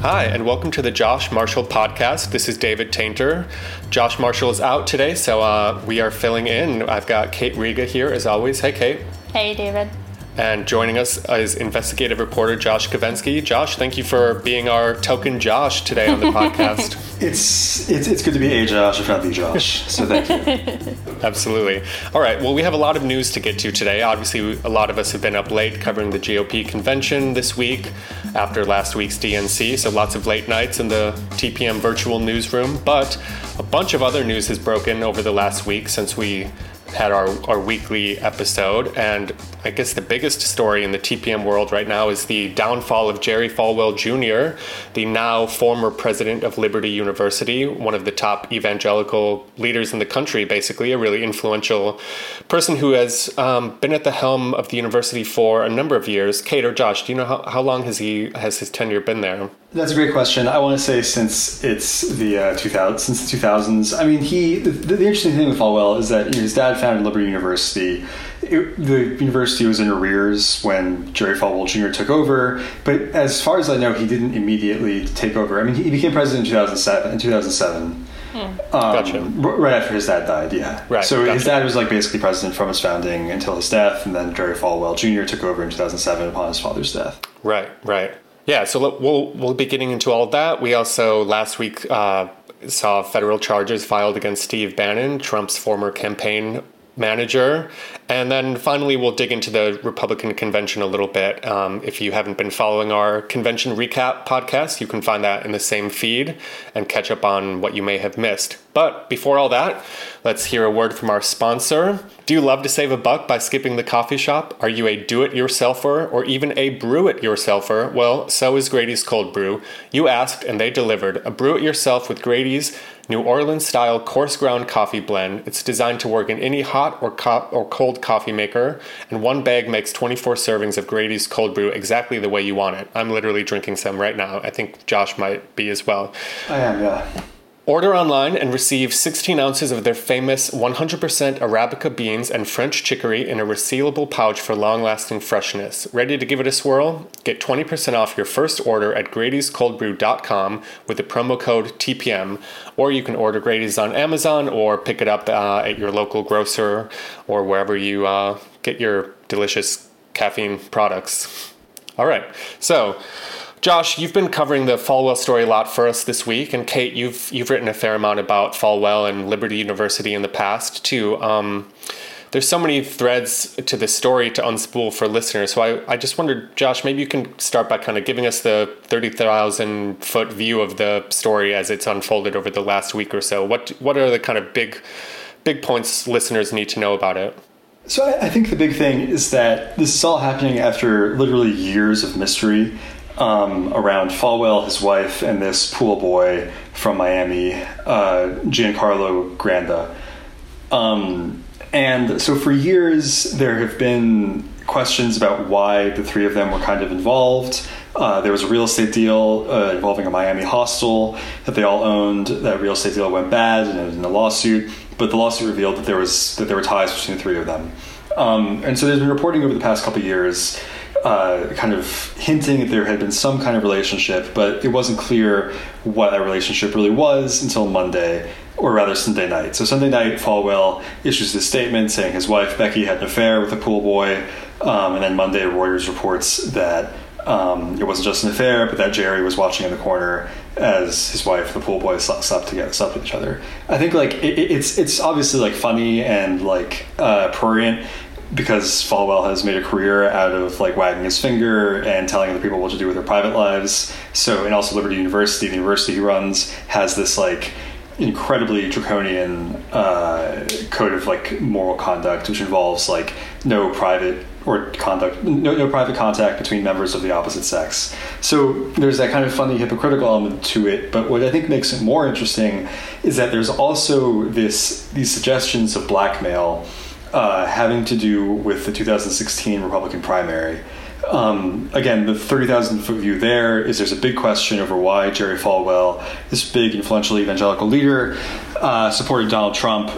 Hi, and welcome to the Josh Marshall podcast. This is David Taintor. Josh Marshall is out today, so uh, we are filling in. I've got Kate Riga here, as always. Hey, Kate. Hey, David. And joining us is investigative reporter Josh Kovensky. Josh, thank you for being our token Josh today on the podcast. it's, it's it's good to be a Josh, if not the Josh. So thank you. Absolutely. All right. Well, we have a lot of news to get to today. Obviously, a lot of us have been up late covering the GOP convention this week after last week's DNC. So lots of late nights in the TPM virtual newsroom. But a bunch of other news has broken over the last week since we had our, our weekly episode. And I guess the biggest story in the TPM world right now is the downfall of Jerry Falwell Jr., the now former president of Liberty University, one of the top evangelical leaders in the country, basically, a really influential person who has um, been at the helm of the university for a number of years. Kate or Josh, do you know how, how long has he has his tenure been there? That's a great question. I want to say since it's the uh, 2000s, since the 2000s. I mean, he the, the interesting thing with Falwell is that you know, his dad founded Liberty University. It, the university was in arrears when Jerry Falwell Jr. took over, but as far as I know, he didn't immediately take over. I mean, he became president in 2007. In 2007. Hmm. Um, gotcha. Right after his dad died, yeah. Right. So gotcha. his dad was like basically president from his founding until his death, and then Jerry Falwell Jr. took over in 2007 upon his father's death. Right. Right. Yeah, so we'll we'll be getting into all of that. We also last week uh, saw federal charges filed against Steve Bannon, Trump's former campaign manager. And then finally, we'll dig into the Republican convention a little bit. Um, if you haven't been following our convention recap podcast, you can find that in the same feed and catch up on what you may have missed. But before all that, let's hear a word from our sponsor. Do you love to save a buck by skipping the coffee shop? Are you a do it yourselfer or even a brew it yourselfer? Well, so is Grady's Cold Brew. You asked and they delivered a brew it yourself with Grady's New Orleans style coarse ground coffee blend. It's designed to work in any hot or, co- or cold coffee maker, and one bag makes 24 servings of Grady's cold brew exactly the way you want it. I'm literally drinking some right now. I think Josh might be as well. I am, yeah. Order online and receive 16 ounces of their famous 100% Arabica beans and French chicory in a resealable pouch for long lasting freshness. Ready to give it a swirl? Get 20% off your first order at Grady'sColdBrew.com with the promo code TPM, or you can order Grady's on Amazon or pick it up uh, at your local grocer or wherever you uh, get your delicious caffeine products. All right, so. Josh, you've been covering the Falwell story a lot for us this week, and Kate, you've you've written a fair amount about Falwell and Liberty University in the past too. Um, there's so many threads to this story to unspool for listeners. So I, I just wondered, Josh, maybe you can start by kind of giving us the 30,000 foot view of the story as it's unfolded over the last week or so. What what are the kind of big big points listeners need to know about it? So I, I think the big thing is that this is all happening after literally years of mystery um, around Falwell, his wife, and this pool boy from Miami, uh, Giancarlo Granda. Um, and so for years, there have been questions about why the three of them were kind of involved. Uh, there was a real estate deal uh, involving a Miami hostel that they all owned. That real estate deal went bad and it was in a lawsuit, but the lawsuit revealed that there was that there were ties between the three of them. Um, and so there's been reporting over the past couple years uh, kind of hinting that there had been some kind of relationship, but it wasn't clear what that relationship really was until Monday, or rather Sunday night. So Sunday night, Falwell issues this statement saying his wife Becky had an affair with a pool boy, um, and then Monday, Reuters reports that um, it wasn't just an affair, but that Jerry was watching in the corner as his wife, the pool boy, slept together, slept with each other. I think like it, it's it's obviously like funny and like uh, prurient because Falwell has made a career out of like wagging his finger and telling other people what to do with their private lives. So, and also Liberty University, the university he runs, has this like incredibly draconian uh, code of like moral conduct, which involves like no private or conduct, no, no private contact between members of the opposite sex. So there's that kind of funny hypocritical element to it. But what I think makes it more interesting is that there's also this these suggestions of blackmail uh, having to do with the 2016 Republican primary. Um, again, the 30,000 foot view there is there's a big question over why Jerry Falwell, this big influential evangelical leader, uh, supported Donald Trump,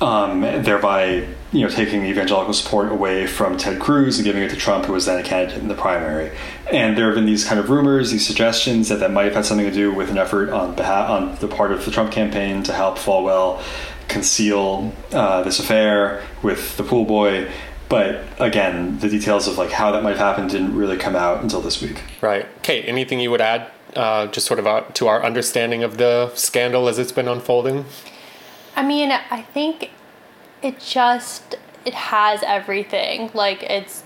um, thereby you know taking evangelical support away from Ted Cruz and giving it to Trump, who was then a candidate in the primary. And there have been these kind of rumors, these suggestions that that might have had something to do with an effort on behalf on the part of the Trump campaign to help Falwell conceal uh, this affair with the pool boy but again, the details of like how that might have happened didn't really come out until this week. Right. Kate, anything you would add, uh, just sort of uh, to our understanding of the scandal as it's been unfolding? I mean, I think it just it has everything. Like it's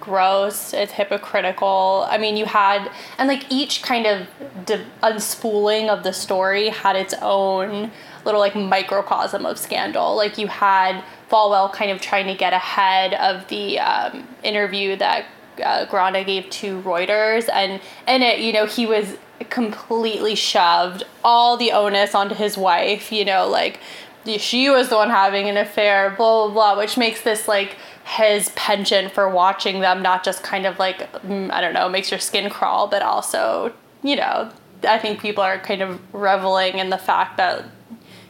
gross, it's hypocritical. I mean, you had and like each kind of de- unspooling of the story had its own little like microcosm of scandal. Like you had Falwell kind of trying to get ahead of the um, interview that uh, gave to Reuters, and and it you know he was completely shoved all the onus onto his wife. You know, like she was the one having an affair, blah blah blah, which makes this like his penchant for watching them not just kind of like mm, I don't know makes your skin crawl, but also you know I think people are kind of reveling in the fact that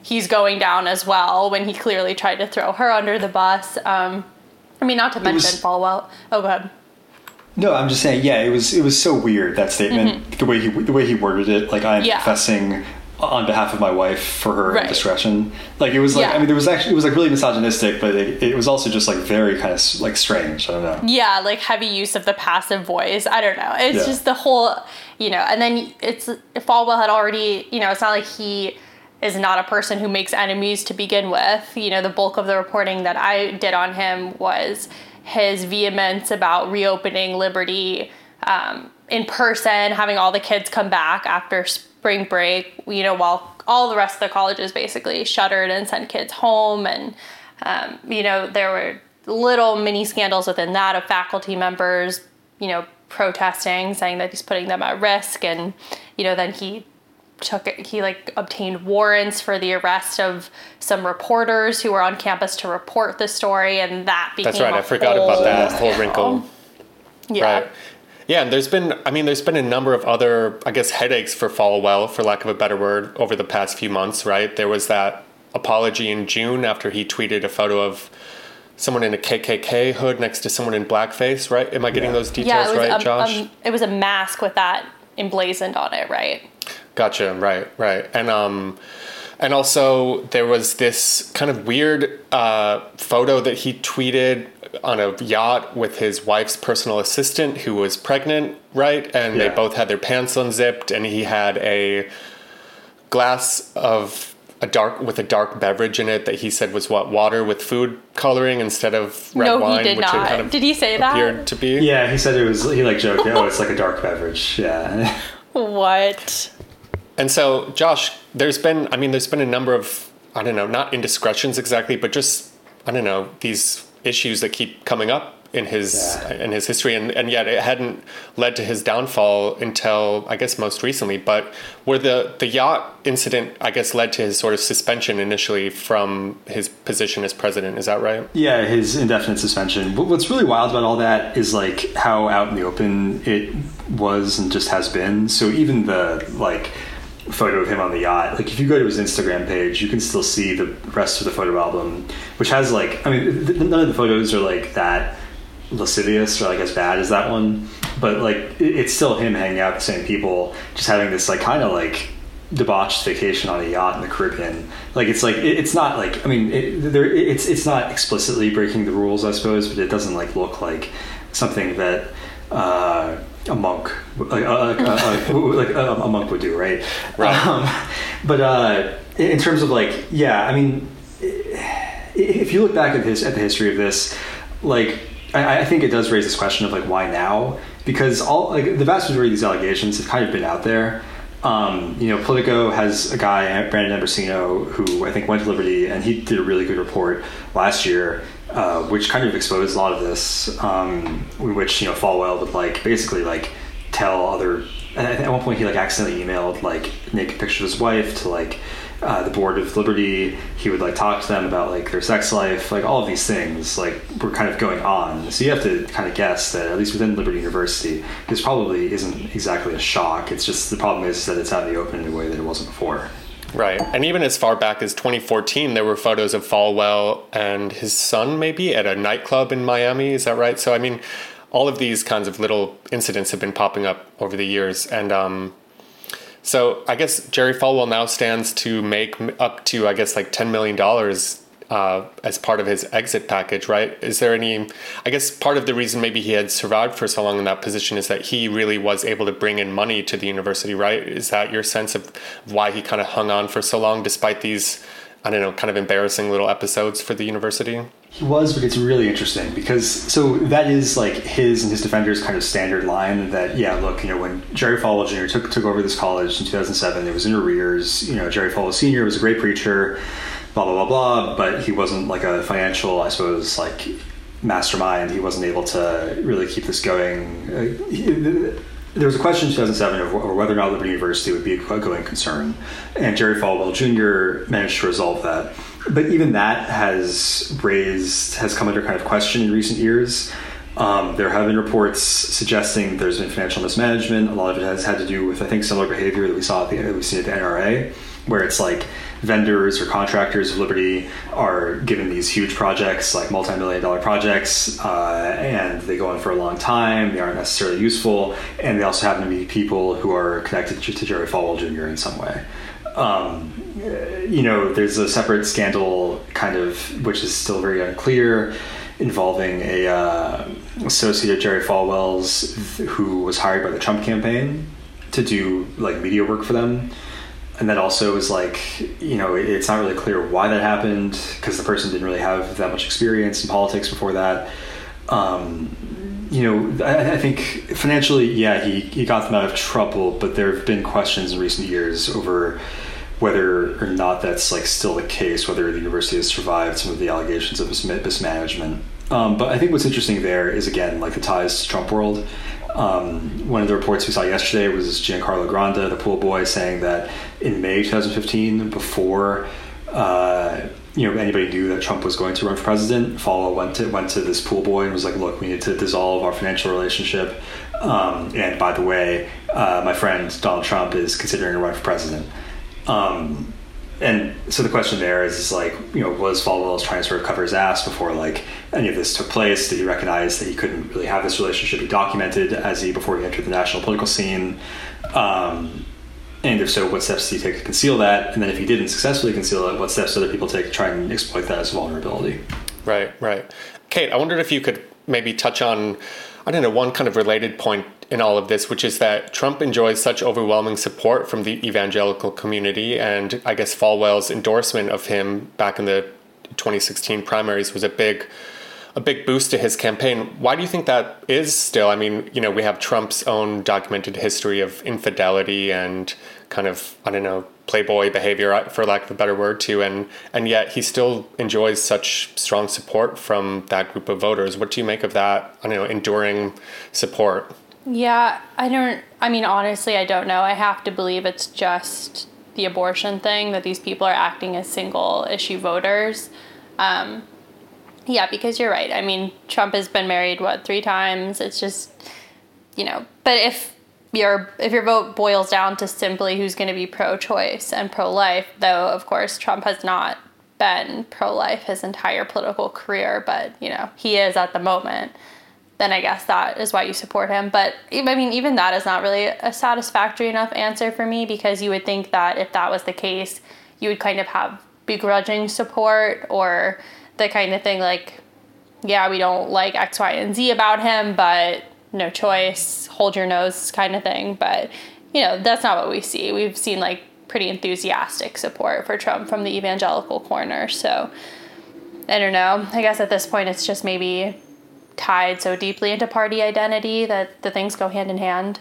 he's going down as well when he clearly tried to throw her under the bus. Um, I mean, not to mention was, Falwell. Oh, go ahead. No, I'm just saying. Yeah, it was it was so weird that statement. Mm-hmm. The way he the way he worded it, like I'm yeah. confessing on behalf of my wife for her right. discretion. Like it was like yeah. I mean there was actually it was like really misogynistic, but it, it, was also just like very kind of like strange. I don't know. Yeah, like heavy use of the passive voice. I don't know. It's yeah. just the whole you know, and then it's Falwell had already you know it's not like he is not a person who makes enemies to begin with. You know, the bulk of the reporting that I did on him was his vehemence about reopening Liberty um, in person, having all the kids come back after spring break, you know, while all the rest of the colleges basically shuttered and sent kids home. And, um, you know, there were little mini scandals within that of faculty members, you know, protesting, saying that he's putting them at risk. And, you know, then he took it, he like obtained warrants for the arrest of some reporters who were on campus to report the story and that became That's right. I forgot about that whole wrinkle. Yeah. Right. Yeah, and there's been I mean there's been a number of other I guess headaches for Falwell for lack of a better word over the past few months, right? There was that apology in June after he tweeted a photo of someone in a KKK hood next to someone in blackface, right? Am I getting yeah. those details yeah, right, a, Josh? Um, it was a mask with that emblazoned on it, right? Gotcha. Right. Right. And um, and also there was this kind of weird uh, photo that he tweeted on a yacht with his wife's personal assistant who was pregnant, right? And yeah. they both had their pants unzipped, and he had a glass of a dark with a dark beverage in it that he said was what water with food coloring instead of red no, wine, he did which not. it kind of did he say appeared that? to be. Yeah, he said it was. He like joked, "Oh, it's like a dark beverage." Yeah. what? And so, Josh, there's been, I mean, there's been a number of, I don't know, not indiscretions exactly, but just, I don't know, these issues that keep coming up in his yeah. in his history, and, and yet it hadn't led to his downfall until I guess most recently. But where the the yacht incident, I guess, led to his sort of suspension initially from his position as president. Is that right? Yeah, his indefinite suspension. What's really wild about all that is like how out in the open it was and just has been. So even the like photo of him on the yacht. Like if you go to his Instagram page, you can still see the rest of the photo album, which has like I mean th- none of the photos are like that lascivious or like as bad as that one, but like it, it's still him hanging out with the same people, just having this like kind of like debauched vacation on a yacht in the Caribbean. Like it's like it, it's not like I mean it, there it's it's not explicitly breaking the rules I suppose, but it doesn't like look like something that. Uh, a monk, like, uh, uh, like a monk would do, right? Right. Um, but uh, in terms of like, yeah, I mean, if you look back at his at the history of this, like I, I, think it does raise this question of like why now? Because all like the vast majority of these allegations have kind of been out there. Um, you know, Politico has a guy, Brandon Ambrosino, who I think went to Liberty, and he did a really good report last year, uh, which kind of exposed a lot of this. Um, which you know Falwell would like basically like tell other. At one point he like accidentally emailed like naked pictures of his wife to like uh, the board of Liberty. He would like talk to them about like their sex life, like all of these things, like were kind of going on. So you have to kind of guess that at least within Liberty University, this probably isn't exactly a shock. It's just the problem is that it's out in the open in a way that it wasn't before. Right. And even as far back as 2014, there were photos of Falwell and his son, maybe, at a nightclub in Miami. Is that right? So, I mean, all of these kinds of little incidents have been popping up over the years. And um, so I guess Jerry Falwell now stands to make up to, I guess, like $10 million uh, as part of his exit package, right? Is there any, I guess part of the reason maybe he had survived for so long in that position is that he really was able to bring in money to the university, right? Is that your sense of why he kind of hung on for so long despite these, I don't know, kind of embarrassing little episodes for the university? He was, but it's really interesting because so that is like his and his defenders kind of standard line that yeah, look, you know, when Jerry Falwell Jr. took took over this college in 2007, it was in arrears. You know, Jerry Falwell Sr. was a great preacher, blah blah blah blah, but he wasn't like a financial, I suppose, like mastermind. He wasn't able to really keep this going. Uh, he, there was a question in 2007 of whether or not Liberty University would be a going concern, and Jerry Falwell Jr. managed to resolve that but even that has raised has come under kind of question in recent years. Um, there have been reports suggesting there's been financial mismanagement. A lot of it has had to do with, I think, similar behavior that we saw at the, that we've seen at the NRA, where it's like vendors or contractors of Liberty are given these huge projects, like multi-million dollar projects, uh, and they go on for a long time. They aren't necessarily useful, and they also happen to be people who are connected to, to Jerry Falwell Jr. in some way. Um, you know, there's a separate scandal, kind of, which is still very unclear, involving a uh, associate of Jerry Falwell's who was hired by the Trump campaign to do like media work for them. And that also is like, you know, it's not really clear why that happened because the person didn't really have that much experience in politics before that. Um, you know, I, I, think financially, yeah, he, he got them out of trouble, but there have been questions in recent years over whether or not that's like still the case, whether the university has survived some of the allegations of mismanagement. Um, but I think what's interesting there is again like the ties to Trump world. Um, one of the reports we saw yesterday was Giancarlo Granda, the pool boy, saying that in May 2015, before uh, you know anybody knew that Trump was going to run for president, Falwell went to went to this pool boy and was like, "Look, we need to dissolve our financial relationship." Um, and by the way, uh, my friend Donald Trump is considering to run for president. Um, and so the question there is, is like, you know, was Falwell trying to sort of cover his ass before like any of this took place? Did he recognize that he couldn't really have this relationship he documented as he before he entered the national political scene? Um, and if so, what steps did he take to conceal that? And then if he didn't successfully conceal it, what steps other people take to try and exploit that as vulnerability? Right, right. Kate, I wondered if you could maybe touch on, I don't know, one kind of related point in all of this, which is that Trump enjoys such overwhelming support from the evangelical community. And I guess Falwell's endorsement of him back in the 2016 primaries was a big a big boost to his campaign. Why do you think that is still? I mean, you know, we have Trump's own documented history of infidelity and kind of I don't know playboy behavior, uh, for lack of a better word, too, and and yet he still enjoys such strong support from that group of voters. What do you make of that? I don't know, enduring support. Yeah, I don't. I mean, honestly, I don't know. I have to believe it's just the abortion thing that these people are acting as single issue voters. Um, yeah, because you're right. I mean, Trump has been married what three times. It's just, you know. But if your if your vote boils down to simply who's going to be pro-choice and pro-life, though, of course, Trump has not been pro-life his entire political career, but you know he is at the moment then I guess that is why you support him. But I mean, even that is not really a satisfactory enough answer for me because you would think that if that was the case, you would kind of have begrudging support or the kind of thing like, yeah, we don't like X, Y, and Z about him, but no choice, hold your nose kind of thing. But, you know, that's not what we see. We've seen like pretty enthusiastic support for Trump from the evangelical corner. So I don't know. I guess at this point, it's just maybe tied so deeply into party identity that the things go hand in hand.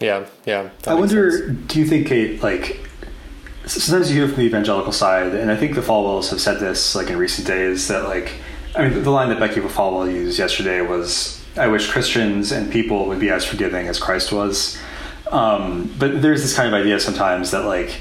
Yeah, yeah. I wonder, sense. do you think, Kate, like, sometimes you hear from the evangelical side, and I think the Falwells have said this, like, in recent days, that, like, I mean, the line that Becky Falwell used yesterday was, I wish Christians and people would be as forgiving as Christ was. Um, but there's this kind of idea sometimes that, like,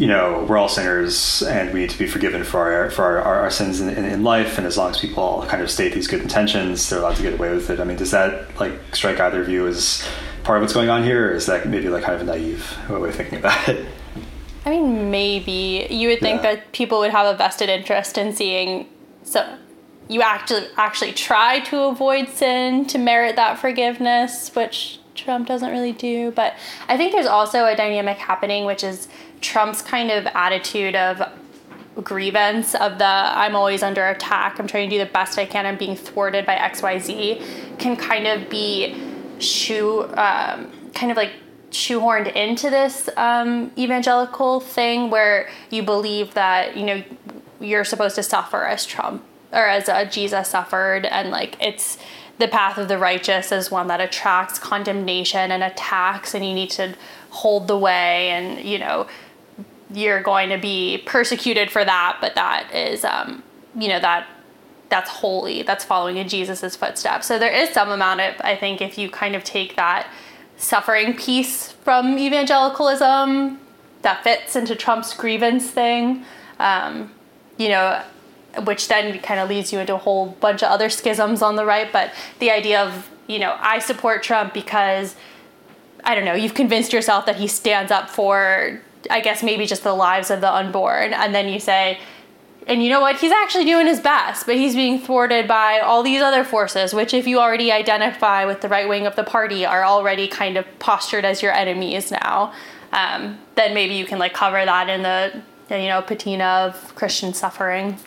you know, we're all sinners and we need to be forgiven for our for our, our, our sins in, in, in, life. And as long as people all kind of state these good intentions, they're allowed to get away with it. I mean, does that like strike either of you as part of what's going on here, or is that maybe like kind of a naive way of thinking about it? I mean, maybe you would think yeah. that people would have a vested interest in seeing so you actually actually try to avoid sin to merit that forgiveness, which Trump doesn't really do. But I think there's also a dynamic happening, which is Trump's kind of attitude of grievance of the I'm always under attack, I'm trying to do the best I can, I'm being thwarted by XYZ can kind of be shoe um, kind of like shoehorned into this um, evangelical thing where you believe that you know you're supposed to suffer as Trump or as uh, Jesus suffered and like it's the path of the righteous is one that attracts condemnation and attacks and you need to hold the way and you know you're going to be persecuted for that, but that is, um, you know, that that's holy. That's following in Jesus's footsteps. So there is some amount of, I think, if you kind of take that suffering piece from evangelicalism that fits into Trump's grievance thing, um, you know, which then kind of leads you into a whole bunch of other schisms on the right. But the idea of, you know, I support Trump because I don't know, you've convinced yourself that he stands up for I guess maybe just the lives of the unborn, and then you say, and you know what? He's actually doing his best, but he's being thwarted by all these other forces, which, if you already identify with the right wing of the party, are already kind of postured as your enemies now. Um, then maybe you can like cover that in the you know patina of Christian suffering.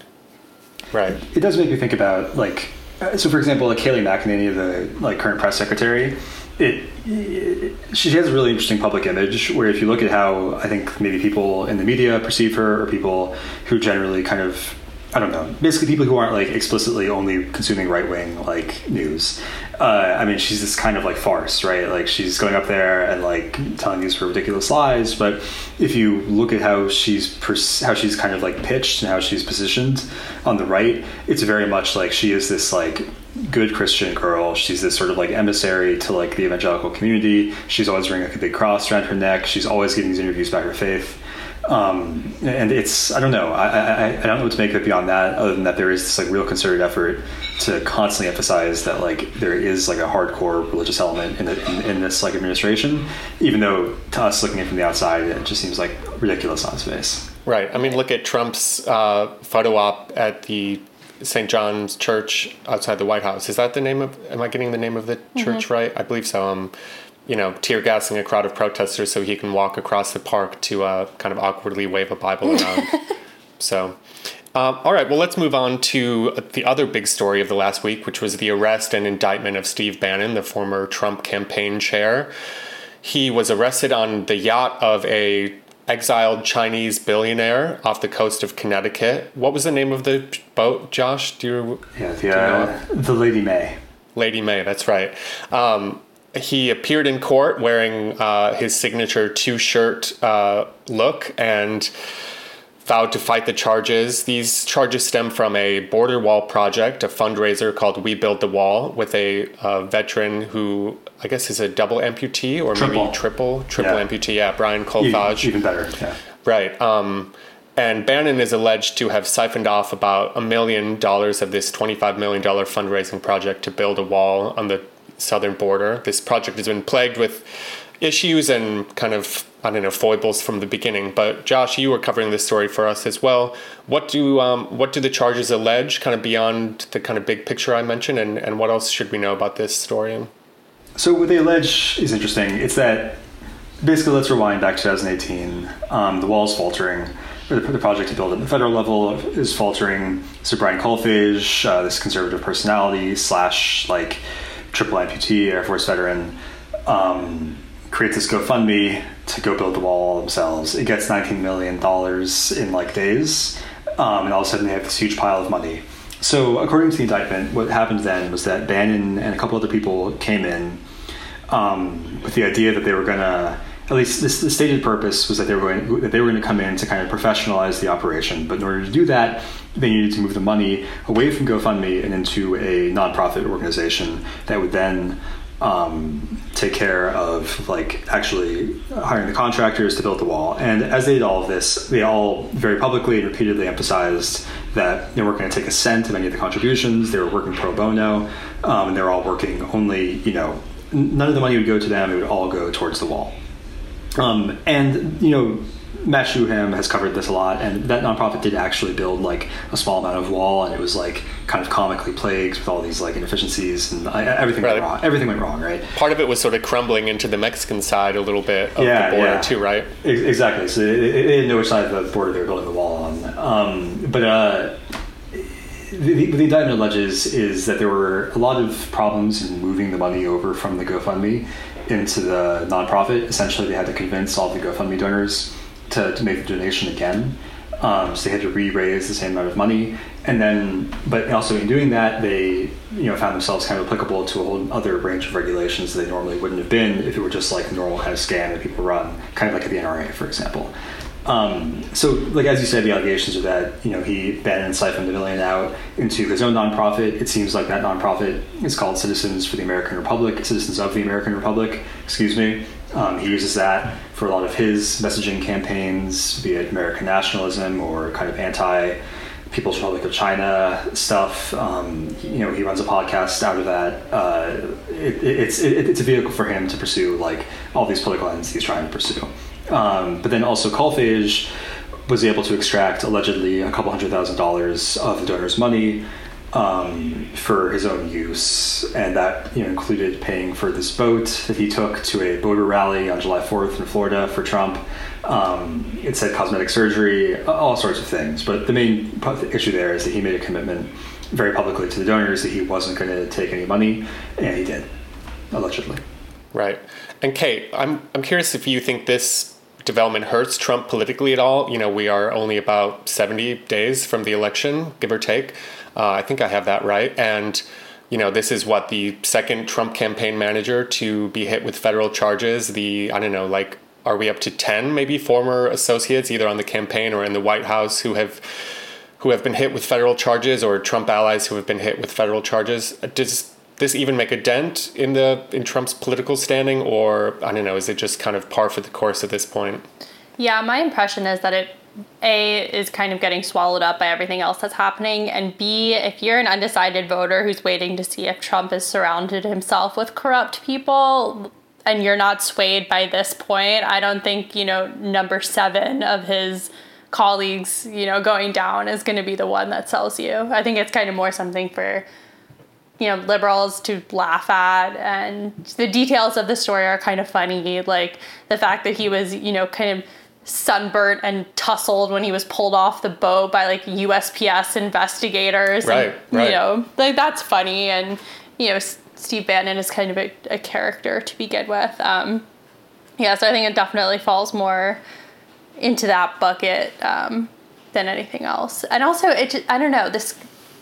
Right. It does make me think about like so, for example, like Kayleigh McEnany, the like current press secretary it, it, she has a really interesting public image where if you look at how I think maybe people in the media perceive her or people who generally kind of I don't know, basically people who aren't like explicitly only consuming right wing like news. Uh, I mean, she's this kind of like farce, right? Like she's going up there and like telling these ridiculous lies. But if you look at how she's pers- how she's kind of like pitched and how she's positioned on the right, it's very much like she is this like good Christian girl. She's this sort of like emissary to like the evangelical community. She's always wearing like a big cross around her neck. She's always giving these interviews about her faith. Um, and it's I don't know I, I, I don't know what to make of it beyond that other than that there is this like real concerted effort to constantly emphasize that like there is like a hardcore religious element in, the, in, in this like administration even though to us looking in from the outside it just seems like ridiculous on its face right I mean look at Trump's uh, photo op at the St. John's Church outside the White House is that the name of am I getting the name of the church mm-hmm. right I believe so um you know, tear gassing a crowd of protesters so he can walk across the park to uh, kind of awkwardly wave a Bible around. so, um, all right, well, let's move on to the other big story of the last week, which was the arrest and indictment of Steve Bannon, the former Trump campaign chair. He was arrested on the yacht of a exiled Chinese billionaire off the coast of Connecticut. What was the name of the boat, Josh? Do you? Yeah, the, uh, the Lady May. Lady May, that's right. Um, he appeared in court wearing uh, his signature two shirt uh, look and vowed to fight the charges. These charges stem from a border wall project, a fundraiser called We Build the Wall, with a uh, veteran who I guess is a double amputee or triple. maybe triple triple yeah. amputee. Yeah, Brian Kolfage. Even, even better. Yeah. Right. Um, and Bannon is alleged to have siphoned off about a million dollars of this $25 million fundraising project to build a wall on the southern border. This project has been plagued with issues and kind of I don't know foibles from the beginning. But Josh, you were covering this story for us as well. What do um, what do the charges allege, kind of beyond the kind of big picture I mentioned, and, and what else should we know about this story? So what they allege is interesting. It's that basically let's rewind back to 2018. Um, the wall is faltering. The, the project to build at the federal level is faltering. So Brian Kolfage, uh, this conservative personality slash like triple amputee Air Force veteran, um, creates this GoFundMe to go build the wall themselves. It gets $19 million in like days, um, and all of a sudden they have this huge pile of money. So, according to the indictment, what happened then was that Bannon and a couple other people came in, um, with the idea that they were going to at least this, the stated purpose was that they were going that they were going to come in to kind of professionalize the operation. But in order to do that, they needed to move the money away from GoFundMe and into a nonprofit organization that would then um, take care of like actually hiring the contractors to build the wall. And as they did all of this, they all very publicly and repeatedly emphasized that they weren't going to take a cent of any of the contributions. They were working pro bono, um, and they were all working only, you know, none of the money would go to them. It would all go towards the wall. Um, and you know, Matt Shuham has covered this a lot, and that nonprofit did actually build like a small amount of wall, and it was like kind of comically plagued with all these like inefficiencies and I, everything Right. went wrong. Everything went wrong, right? Part of it was sort of crumbling into the Mexican side a little bit of Yeah, the border yeah. too, right? Ex- Exactly. So they, they didn't know which side of the border they were building the wall on. Um, but uh, the, the, the indictment alleges is that there were a lot of problems in moving the money over from the GoFundMe into the nonprofit. Essentially, they had to convince all the GoFundMe donors to, to make the donation again. Um, so they had to re-raise the same amount of money, and then, but also in doing that, they you know found themselves kind of applicable to a whole other range of regulations that they normally wouldn't have been if it were just like normal kind of scam that people run, kind of like at the NRA, for example. Um, so, like as you said, the allegations are that you know he Bannon siphoned a million out into his own nonprofit. It seems like that nonprofit is called Citizens for the American Republic, Citizens of the American Republic. Excuse me. Um, he uses that for a lot of his messaging campaigns, be it American nationalism or kind of anti People's Republic of China stuff. Um, you know, he runs a podcast out of that. Uh, it, it's it, it's a vehicle for him to pursue like all these political ends he's trying to pursue. Um, but then also Kolfage was able to extract allegedly a couple hundred thousand dollars of the donor's money um, for his own use, and that you know included paying for this boat that he took to a voter rally on July 4th in Florida for Trump. Um, it said cosmetic surgery, all sorts of things. But the main issue there is that he made a commitment very publicly to the donors that he wasn't going to take any money, and he did, allegedly. Right. And Kate, I'm I'm curious if you think this development hurts Trump politically at all. You know, we are only about 70 days from the election, give or take. Uh, I think I have that right. And you know, this is what the second Trump campaign manager to be hit with federal charges. The I don't know, like, are we up to 10 maybe former associates, either on the campaign or in the White House, who have who have been hit with federal charges, or Trump allies who have been hit with federal charges? Does this even make a dent in the in Trump's political standing, or I don't know, is it just kind of par for the course at this point? Yeah, my impression is that it A is kind of getting swallowed up by everything else that's happening, and B, if you're an undecided voter who's waiting to see if Trump has surrounded himself with corrupt people and you're not swayed by this point, I don't think, you know, number 7 of his colleagues, you know, going down is going to be the one that sells you. I think it's kind of more something for you know liberals to laugh at and the details of the story are kind of funny like the fact that he was you know kind of sunburnt and tussled when he was pulled off the boat by like USPS investigators Right, and, right. you know like that's funny and you know S- Steve Bannon is kind of a, a character to begin with um yeah so I think it definitely falls more into that bucket um, than anything else and also it ju- I don't know this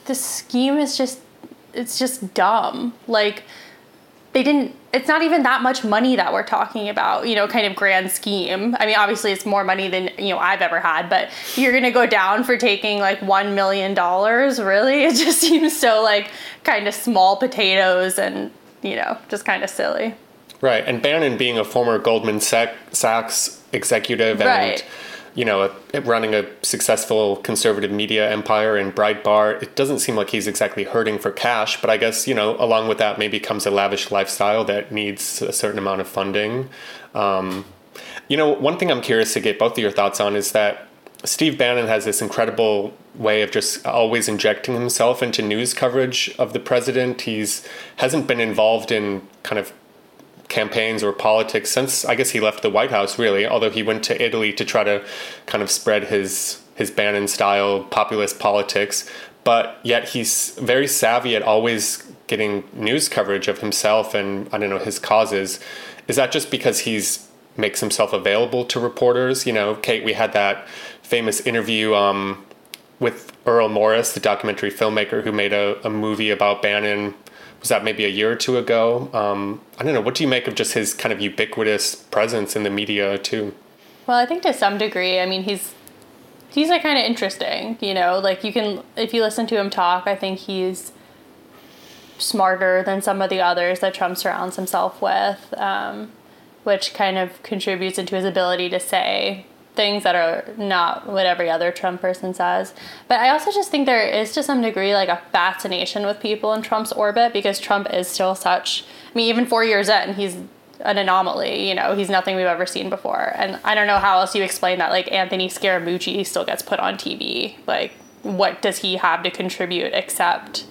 this scheme is just it's just dumb. Like they didn't it's not even that much money that we're talking about, you know, kind of grand scheme. I mean, obviously it's more money than, you know, I've ever had, but you're going to go down for taking like 1 million dollars, really? It just seems so like kind of small potatoes and, you know, just kind of silly. Right, and Bannon being a former Goldman Sachs executive and Right. You know running a successful conservative media empire in Breitbart, it doesn't seem like he's exactly hurting for cash. But I guess you know along with that maybe comes a lavish lifestyle that needs a certain amount of funding. Um, you know, one thing I'm curious to get both of your thoughts on is that Steve Bannon has this incredible way of just always injecting himself into news coverage of the president. He's hasn't been involved in kind of campaigns or politics since I guess he left the White House really, although he went to Italy to try to kind of spread his his Bannon style populist politics. But yet he's very savvy at always getting news coverage of himself and I don't know his causes. Is that just because he's makes himself available to reporters? You know, Kate, we had that famous interview um, with Errol Morris, the documentary filmmaker who made a, a movie about Bannon was that maybe a year or two ago. Um, I don't know. What do you make of just his kind of ubiquitous presence in the media too? Well, I think to some degree, I mean, he's he's like kind of interesting, you know. Like you can if you listen to him talk, I think he's smarter than some of the others that Trump surrounds himself with, um, which kind of contributes into his ability to say things that are not what every other Trump person says. But I also just think there is to some degree like a fascination with people in Trump's orbit because Trump is still such. I mean, even four years in, he's an anomaly. You know, he's nothing we've ever seen before. And I don't know how else you explain that. Like Anthony Scaramucci still gets put on TV. Like, what does he have to contribute except,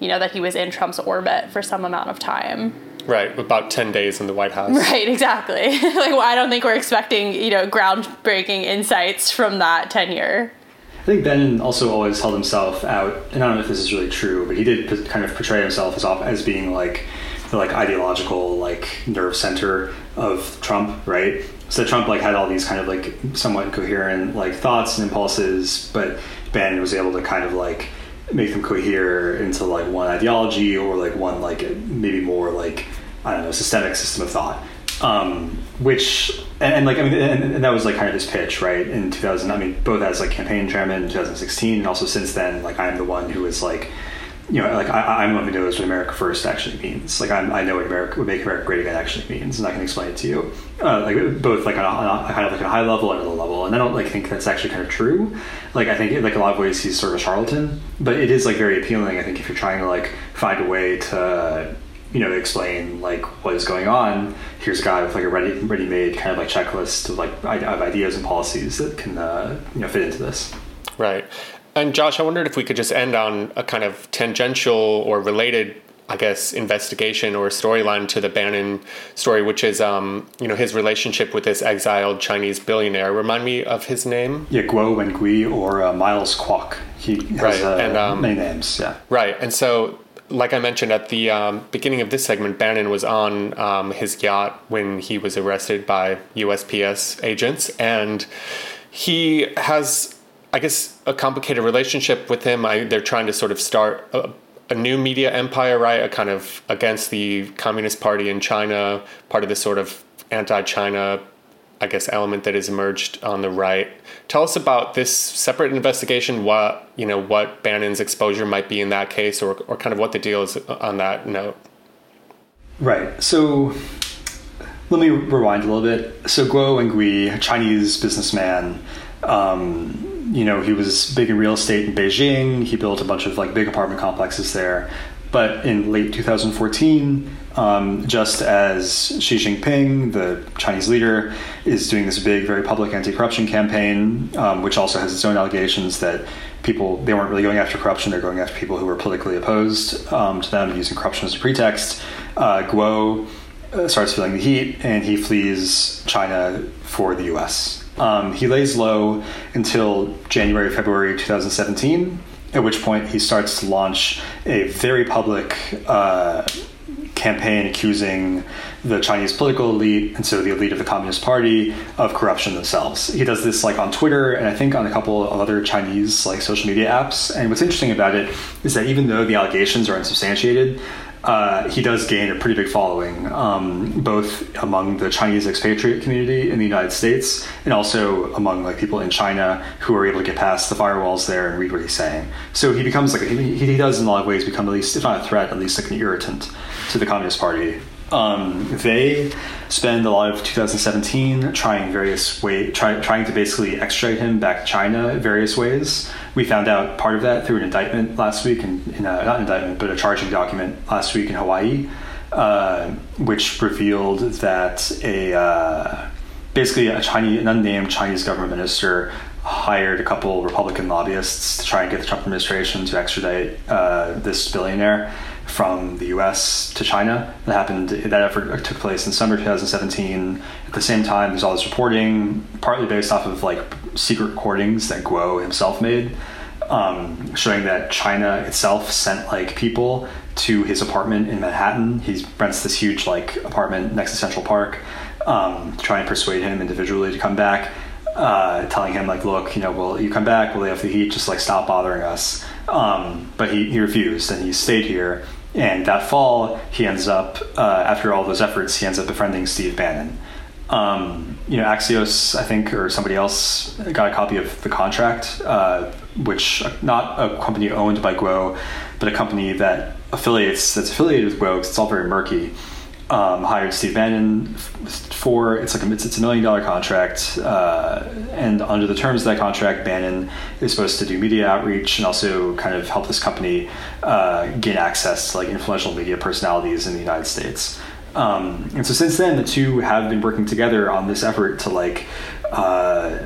you know, that he was in Trump's orbit for some amount of time? Right, about 10 days in the White House. Right, exactly. like, well, I don't think we're expecting, you know, groundbreaking insights from that tenure. I think Bannon also always held himself out, and I don't know if this is really true, but he did kind of portray himself as, as being like the like ideological like nerve center of Trump, right? So Trump like had all these kind of like somewhat coherent like thoughts and impulses, but Bannon was able to kind of like make them cohere into like one ideology or like one like maybe more like I don't know systemic system of thought. Um, which and, and, like I mean, and, and, that was like kind of his pitch, right? In 2000, I mean, both as like campaign chairman in 2016, and also since then, like I'm the one who is like, you know, like I, am one who knows what America First actually means. Like I'm, I know what America, what Make America Great Again actually means, and I can explain it to you, uh, like both like on a, on a, kind of like a high level and a low level. And I don't like think that's actually kind of true. Like I think like a lot of ways he's sort of a charlatan, but it is like very appealing. I think if you're trying to like find a way to you know, explain like what is going on. Here's a guy with like a ready, ready-made kind of like checklist of like of ideas and policies that can uh, you know fit into this. Right. And Josh, I wondered if we could just end on a kind of tangential or related, I guess, investigation or storyline to the Bannon story, which is, um, you know, his relationship with this exiled Chinese billionaire. Remind me of his name. Yeah, Guo Wengui or uh, Miles Kwok. He has right. uh, and, um, many names. Yeah. Right. And so like I mentioned at the um, beginning of this segment, Bannon was on um, his yacht when he was arrested by USPS agents, and he has, I guess, a complicated relationship with him. I, they're trying to sort of start a, a new media empire, right? A kind of against the Communist Party in China, part of this sort of anti-China I guess, element that has emerged on the right. Tell us about this separate investigation. What you know, what Bannon's exposure might be in that case, or or kind of what the deal is on that note. Right. So let me rewind a little bit. So Guo Wengui, a Chinese businessman, um, you know, he was big in real estate in Beijing. He built a bunch of like big apartment complexes there. But in late 2014, um, just as Xi Jinping, the Chinese leader, is doing this big, very public anti-corruption campaign, um, which also has its own allegations that people they weren't really going after corruption; they're going after people who were politically opposed um, to them, using corruption as a pretext. Uh, Guo uh, starts feeling the heat, and he flees China for the U.S. Um, he lays low until January, February 2017 at which point he starts to launch a very public uh, campaign accusing the Chinese political elite and so the elite of the Communist Party of corruption themselves. He does this like on Twitter and I think on a couple of other Chinese like social media apps. And what's interesting about it is that even though the allegations are unsubstantiated, uh, he does gain a pretty big following, um, both among the Chinese expatriate community in the United States and also among like people in China who are able to get past the firewalls there and read what he's saying. So he becomes like he, he does in a lot of ways become at least, if not a threat, at least like an irritant to the Communist Party. Um, they spend a lot of 2017 trying various way try, trying to basically extradite him back to China various ways. We found out part of that through an indictment last week, in, in a, not an indictment, but a charging document last week in Hawaii, uh, which revealed that a uh, basically a Chinese, an unnamed Chinese government minister hired a couple Republican lobbyists to try and get the Trump administration to extradite uh, this billionaire from the U.S. to China. That happened. That effort took place in summer 2017. At the same time, there's all this reporting, partly based off of like secret recordings that Guo himself made, um, showing that China itself sent like people to his apartment in Manhattan. He rents this huge like apartment next to Central Park um, to try and persuade him individually to come back. Uh, telling him like, look, you know, well, you come back, we'll lay off the heat, just like stop bothering us. Um, but he, he refused, and he stayed here And that fall, he ends up, uh, after all those efforts, he ends up befriending Steve Bannon. Um, you know, Axios, I think, or somebody else got a copy of the contract, uh, which not a company owned by Guo, but a company that affiliates that's affiliated with Guo. It's all very murky. Um, hired Steve Bannon for it's like a, it's, a million dollar contract, uh, and under the terms of that contract, Bannon is supposed to do media outreach and also kind of help this company uh, gain access to like influential media personalities in the United States. Um, and so since then, the two have been working together on this effort to like uh,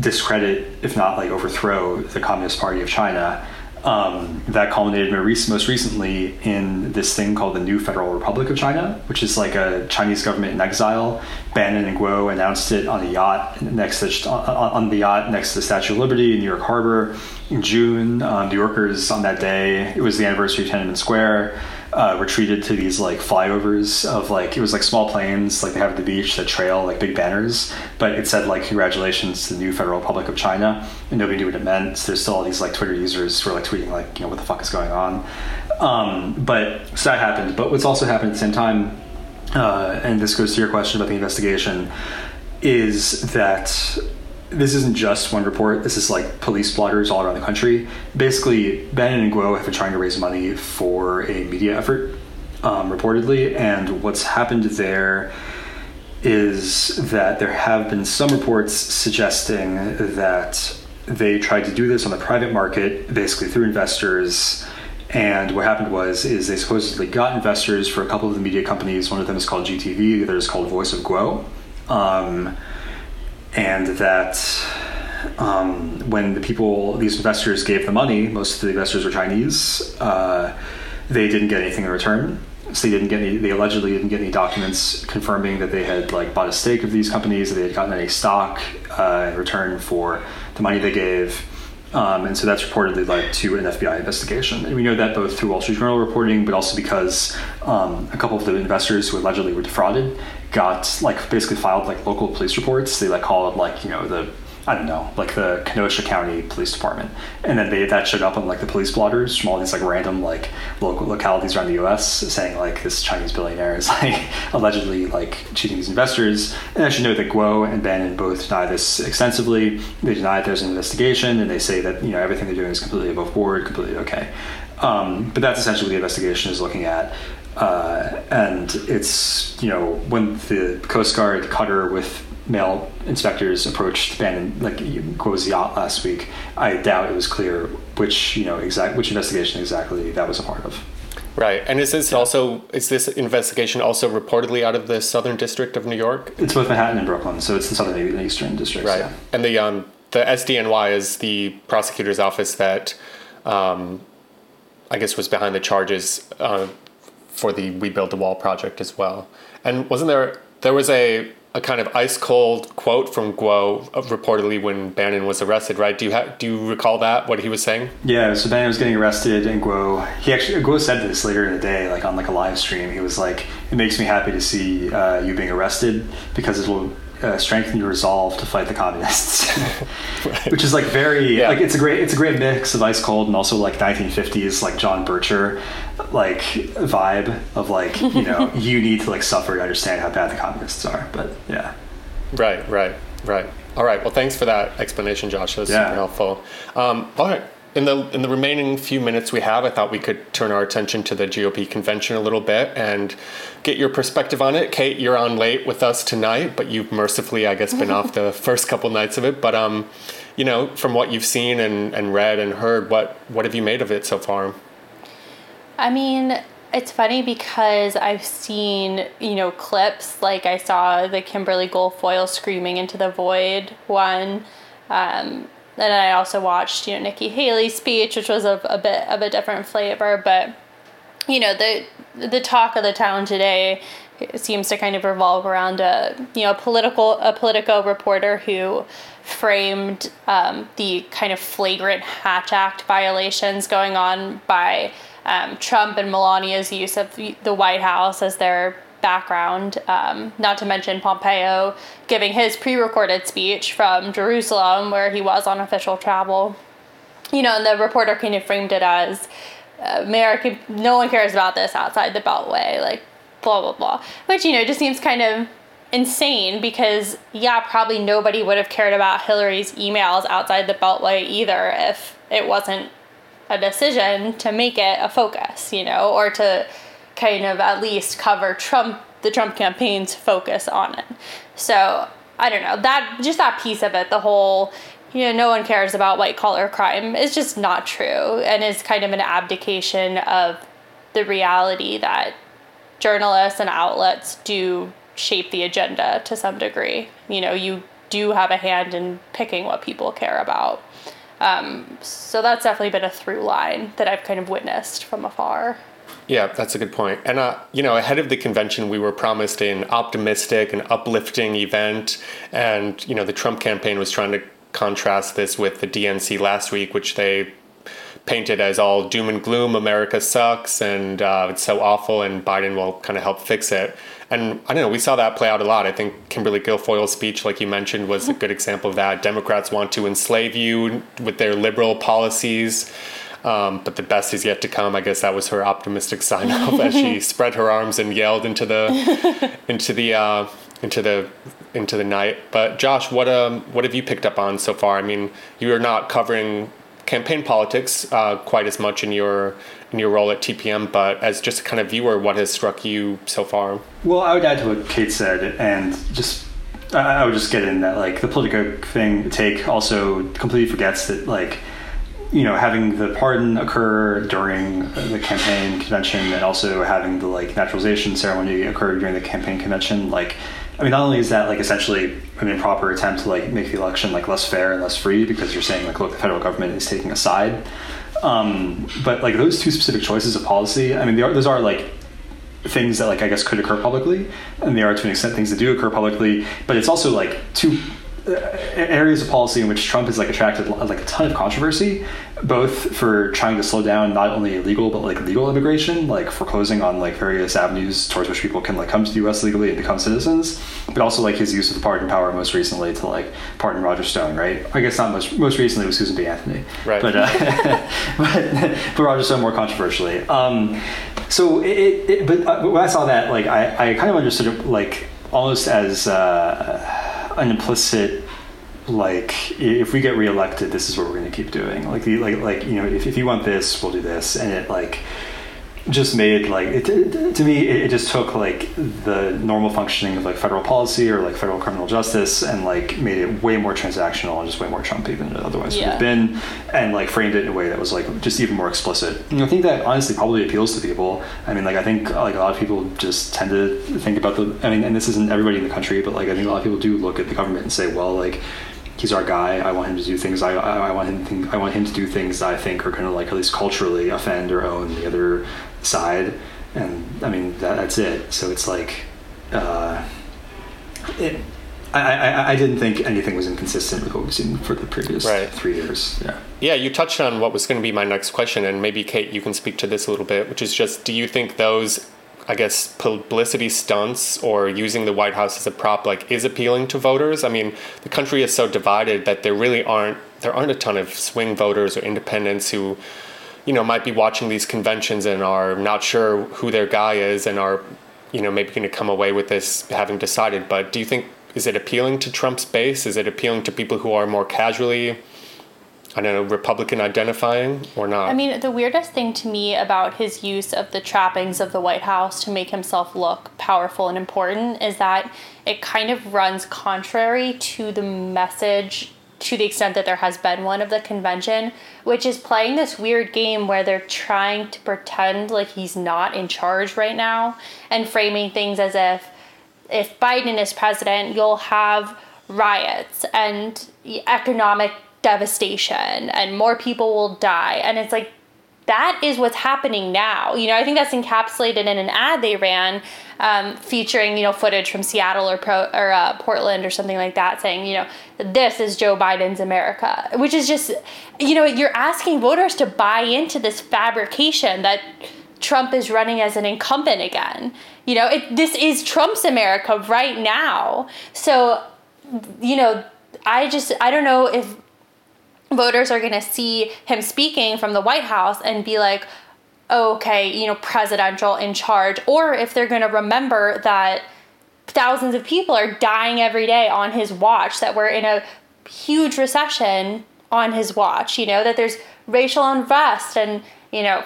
discredit, if not like overthrow, the Communist Party of China. Um, that culminated most recently in this thing called the New Federal Republic of China, which is like a Chinese government in exile. Bannon and Guo announced it on a yacht next to, on the yacht next to the Statue of Liberty in New York Harbor in June. Um, New Yorkers on that day, it was the anniversary of Tiananmen Square uh, retreated to these like flyovers of like it was like small planes like they have at the beach that trail like big banners, but it said like congratulations to the new Federal Republic of China, and nobody knew what it meant. So there's still all these like Twitter users who are like tweeting like you know what the fuck is going on. Um, but so that happened. But what's also happened at the same time, uh, and this goes to your question about the investigation, is that this isn't just one report. This is like police blotters all around the country. Basically, Bannon Guo have been trying to raise money for a media effort, um, reportedly. And what's happened there is that there have been some reports suggesting that they tried to do this on the private market, basically through investors. And what happened was is they supposedly got investors for a couple of the media companies. One of them is called GTV, the other is called Voice of Guo. Um, and that um, when the people, these investors gave the money, most of the investors were Chinese, uh, they didn't get anything in return. So they didn't get any. They allegedly didn't get any documents confirming that they had like bought a stake of these companies, that they had gotten any stock uh, in return for the money they gave. Um, and so that's reportedly led to an FBI investigation. And we know that both through Wall Street Journal reporting, but also because um, a couple of the investors who allegedly were defrauded got like basically filed like local police reports. They like call it like you know the I don't know like the Kenosha County Police Department, and then they that showed up on like the police blotters from all these like random like local localities around the U.S. saying like this Chinese billionaire is like allegedly like cheating these investors. And I should note that Guo and Bannon both deny this extensively. They deny that there's an investigation, and they say that you know everything they're doing is completely above board, completely okay. Um, but that's essentially what the investigation is looking at. Uh, and it's you know when the Coast Guard cutter with mail inspectors approached Bannon like was yacht last week, I doubt it was clear which you know exact which investigation exactly that was a part of. Right, and is this also is this investigation also reportedly out of the Southern District of New York? It's both Manhattan and Brooklyn, so it's the Southern and Eastern districts. Right, yeah. and the um the SDNY is the prosecutor's office that. Um, I guess was behind the charges uh, for the We Build the Wall project as well. And wasn't there there was a a kind of ice cold quote from Guo reportedly when Bannon was arrested, right? Do you ha- do you recall that what he was saying? Yeah, so Bannon was getting arrested, and Guo he actually Guo said this later in the day, like on like a live stream. He was like, "It makes me happy to see uh, you being arrested because it will uh, strengthen your resolve to fight the communists, right. which is like very yeah. like it's a great it's a great mix of ice cold and also like 1950s like John Bircher like vibe of like you know you need to like suffer to understand how bad the communists are. But yeah, right, right, right. All right. Well, thanks for that explanation, Josh. That was yeah. super helpful. Um, all right in the in the remaining few minutes we have, I thought we could turn our attention to the GOP convention a little bit and get your perspective on it. Kate, you're on late with us tonight, but you've mercifully, I guess, been off the first couple nights of it. But um, you know, from what you've seen and, and read and heard, what what have you made of it so far? I mean, it's funny because I've seen, you know, clips like I saw the Kimberly Guilfoyle screaming into the void one. Um, then I also watched, you know, Nikki Haley's speech, which was a, a bit of a different flavor. But, you know, the the talk of the town today seems to kind of revolve around a you know a political a Politico reporter who framed um, the kind of flagrant Hatch Act violations going on by um, Trump and Melania's use of the White House as their background, um, not to mention Pompeo giving his pre recorded speech from Jerusalem, where he was on official travel. You know, and the reporter kind of framed it as uh, American, no one cares about this outside the Beltway, like blah blah blah. Which you know just seems kind of insane because yeah, probably nobody would have cared about Hillary's emails outside the Beltway either if it wasn't a decision to make it a focus, you know, or to kind of at least cover Trump the Trump campaign's focus on it. So I don't know that just that piece of it, the whole you know no one cares about white collar crime is just not true and is kind of an abdication of the reality that journalists and outlets do shape the agenda to some degree. You know, you do have a hand in picking what people care about. Um, so that's definitely been a through line that I've kind of witnessed from afar. Yeah, that's a good point. And, uh, you know, ahead of the convention, we were promised an optimistic and uplifting event. And, you know, the Trump campaign was trying to contrast this with the DNC last week, which they painted as all doom and gloom America sucks and uh, it's so awful, and Biden will kind of help fix it. And I don't know, we saw that play out a lot. I think Kimberly Guilfoyle's speech, like you mentioned, was a good example of that. Democrats want to enslave you with their liberal policies. Um, but the best is yet to come. I guess that was her optimistic sign off as she spread her arms and yelled into the into the uh, into the into the night. But Josh, what um what have you picked up on so far? I mean, you are not covering campaign politics uh, quite as much in your in your role at TPM, but as just a kind of viewer, what has struck you so far? Well, I would add to what Kate said, and just I would just get in that like the Politico thing take also completely forgets that like you know having the pardon occur during the campaign convention and also having the like naturalization ceremony occur during the campaign convention like I mean, not only is that like essentially an improper attempt to like make the election like less fair and less free because you're saying like, look, the federal government is taking a side. Um, but like those two specific choices of policy, I mean, are, those are like things that like I guess could occur publicly, and they are to an extent things that do occur publicly. But it's also like two areas of policy in which Trump has like attracted like a ton of controversy, both for trying to slow down not only illegal but like legal immigration, like foreclosing on like various avenues towards which people can like come to the U.S. legally and become citizens, but also like his use of the pardon power most recently to like pardon Roger Stone, right? I guess not most most recently was Susan B. Anthony, right? But uh, but, but Roger Stone more controversially. Um, so it, it but uh, when I saw that, like I, I kind of understood it like almost as. Uh, an implicit like if we get reelected this is what we're going to keep doing. Like the like like you know if, if you want this we'll do this. And it like just made like it, to me it just took like the normal functioning of like federal policy or like federal criminal justice and like made it way more transactional and just way more trumpy than it otherwise yeah. would have been and like framed it in a way that was like just even more explicit and i think that honestly probably appeals to people i mean like i think like a lot of people just tend to think about the i mean and this isn't everybody in the country but like i think a lot of people do look at the government and say well like he's our guy. I want him to do things. I, I, I want him. To, I want him to do things I think are going to like at least culturally offend or own the other side. And I mean that, that's it. So it's like, uh, it. I, I, I didn't think anything was inconsistent with what we've seen for the previous right. three years. Yeah. Yeah, you touched on what was going to be my next question, and maybe Kate, you can speak to this a little bit, which is just: Do you think those I guess publicity stunts or using the White House as a prop like is appealing to voters. I mean, the country is so divided that there really aren't there aren't a ton of swing voters or independents who you know might be watching these conventions and are not sure who their guy is and are you know maybe going to come away with this having decided. But do you think is it appealing to Trump's base? Is it appealing to people who are more casually I don't know, Republican identifying or not? I mean, the weirdest thing to me about his use of the trappings of the White House to make himself look powerful and important is that it kind of runs contrary to the message to the extent that there has been one of the convention, which is playing this weird game where they're trying to pretend like he's not in charge right now and framing things as if if Biden is president, you'll have riots and economic devastation and more people will die. And it's like, that is what's happening now. You know, I think that's encapsulated in an ad they ran um, featuring, you know, footage from Seattle or, Pro, or uh, Portland or something like that saying, you know, this is Joe Biden's America, which is just, you know, you're asking voters to buy into this fabrication that Trump is running as an incumbent again. You know, it, this is Trump's America right now. So, you know, I just, I don't know if voters are going to see him speaking from the White House and be like, okay, you know, presidential in charge, or if they're going to remember that thousands of people are dying every day on his watch, that we're in a huge recession on his watch, you know, that there's racial unrest and, you know,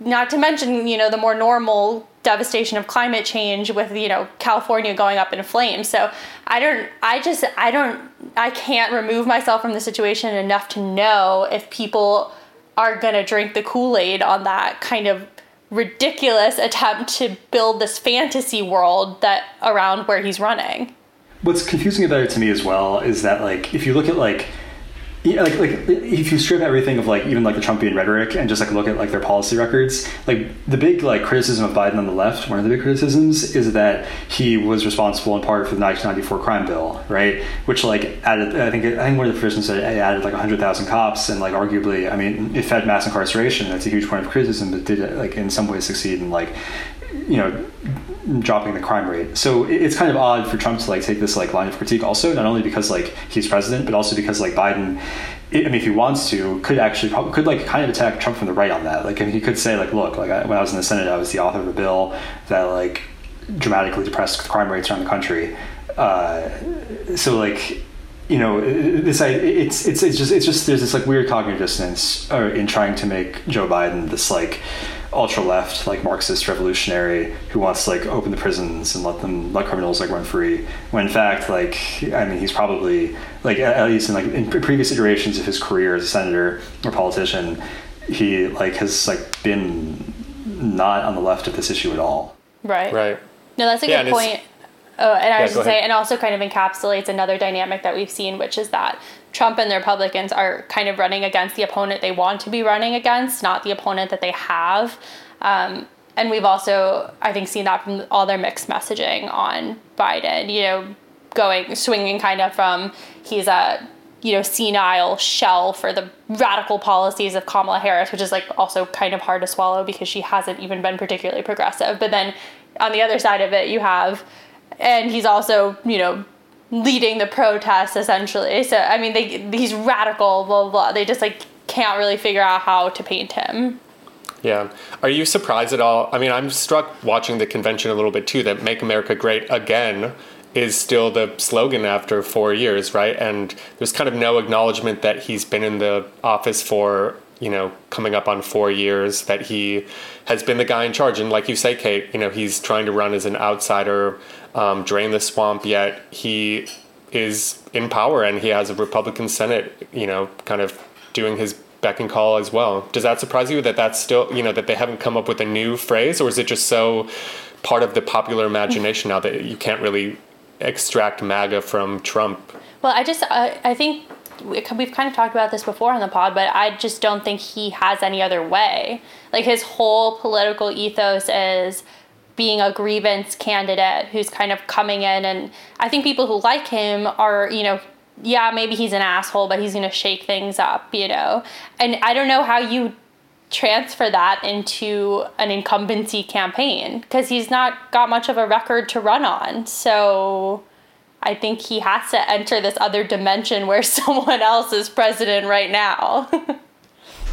not to mention, you know, the more normal devastation of climate change with, you know, California going up in flames. So I don't, I just, I don't, I can't remove myself from the situation enough to know if people are going to drink the Kool Aid on that kind of ridiculous attempt to build this fantasy world that around where he's running. What's confusing about it to me as well is that like if you look at like yeah, like like if you strip everything of like even like the Trumpian rhetoric and just like look at like their policy records, like the big like criticism of Biden on the left, one of the big criticisms is that he was responsible in part for the 1994 crime bill, right? Which like added, I think I think one of the provisions said it added like 100,000 cops and like arguably, I mean, it fed mass incarceration. That's a huge point of criticism, but did it like in some ways succeed in like you know dropping the crime rate. So it's kind of odd for Trump to like take this like line of critique also, not only because like he's president, but also because like Biden, I mean, if he wants to, could actually probably could like kind of attack Trump from the right on that. Like, he could say like, look, like I, when I was in the Senate, I was the author of a bill that like dramatically depressed crime rates around the country. Uh, so like you know this I, it's it's it's just it's just there's this like weird cognitive dissonance uh, in trying to make Joe Biden this like ultra left, like Marxist revolutionary who wants to like open the prisons and let them let criminals like run free. When in fact, like I mean, he's probably like at least in like in previous iterations of his career as a senator or politician, he like has like been not on the left of this issue at all. Right. Right. No, that's a Yeah, good point. Oh, and I Yeah, was go to say, and also kind of encapsulates another dynamic that we've seen, which is that Trump and the Republicans are kind of running against the opponent they want to be running against, not the opponent that they have. Um, and we've also, I think, seen that from all their mixed messaging on Biden. You know, going swinging kind of from he's a you know senile shell for the radical policies of Kamala Harris, which is like also kind of hard to swallow because she hasn't even been particularly progressive. But then on the other side of it, you have, and he's also you know leading the protests essentially. So I mean, they he's radical, blah blah. blah. They just like can't really figure out how to paint him. Yeah. Are you surprised at all? I mean, I'm struck watching the convention a little bit too that Make America Great Again is still the slogan after four years, right? And there's kind of no acknowledgement that he's been in the office for, you know, coming up on four years, that he has been the guy in charge. And like you say, Kate, you know, he's trying to run as an outsider, um, drain the swamp, yet he is in power and he has a Republican Senate, you know, kind of doing his beck and call as well. Does that surprise you that that's still, you know, that they haven't come up with a new phrase or is it just so part of the popular imagination now that you can't really extract MAGA from Trump? Well, I just I, I think we've kind of talked about this before on the pod, but I just don't think he has any other way. Like his whole political ethos is being a grievance candidate who's kind of coming in and I think people who like him are, you know, yeah, maybe he's an asshole, but he's going to shake things up, you know. And I don't know how you transfer that into an incumbency campaign because he's not got much of a record to run on. So I think he has to enter this other dimension where someone else is president right now.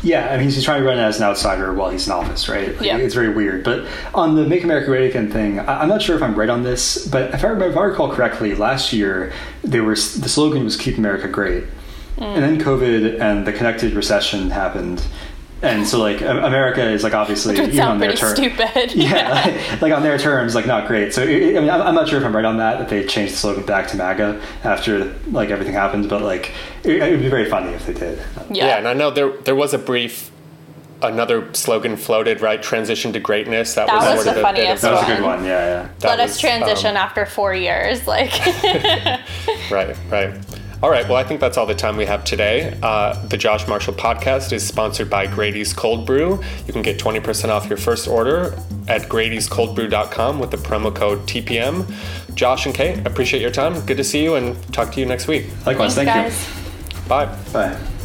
Yeah, I mean, he's trying to run as an outsider while he's in office, right? Like, Yeah. It's very weird. But on the Make America Great Again thing, I- I'm not sure if I'm right on this, but if I, remember, if I recall correctly, last year they were the slogan was "Keep America Great," mm. and then COVID and the connected recession happened, and so like America is like obviously Which would even on their pretty terms. stupid. Yeah, like on their terms, like not great. So it, I mean, I'm I'm not sure if I'm right on that that they changed the slogan back to MAGA after like everything happened, but like it, it would be very funny if they did. Yeah. and I know there there was a brief another slogan floated, right? Transition to greatness. That, That was, was sort the of a bit funniest of That was a good one. Yeah, yeah. that Let us transition um, after four years. Like, Right, right. All right, well, I think that's all the time we have today. Uh, the Josh Marshall podcast is sponsored by Grady's Cold Brew. You can get 20% off your first order at gradyscoldbrew.com with the promo code TPM. Josh and Kate, appreciate your time. Good to see you and talk to you next week. Likewise, thanks, thank guys. you. Bye. Bye.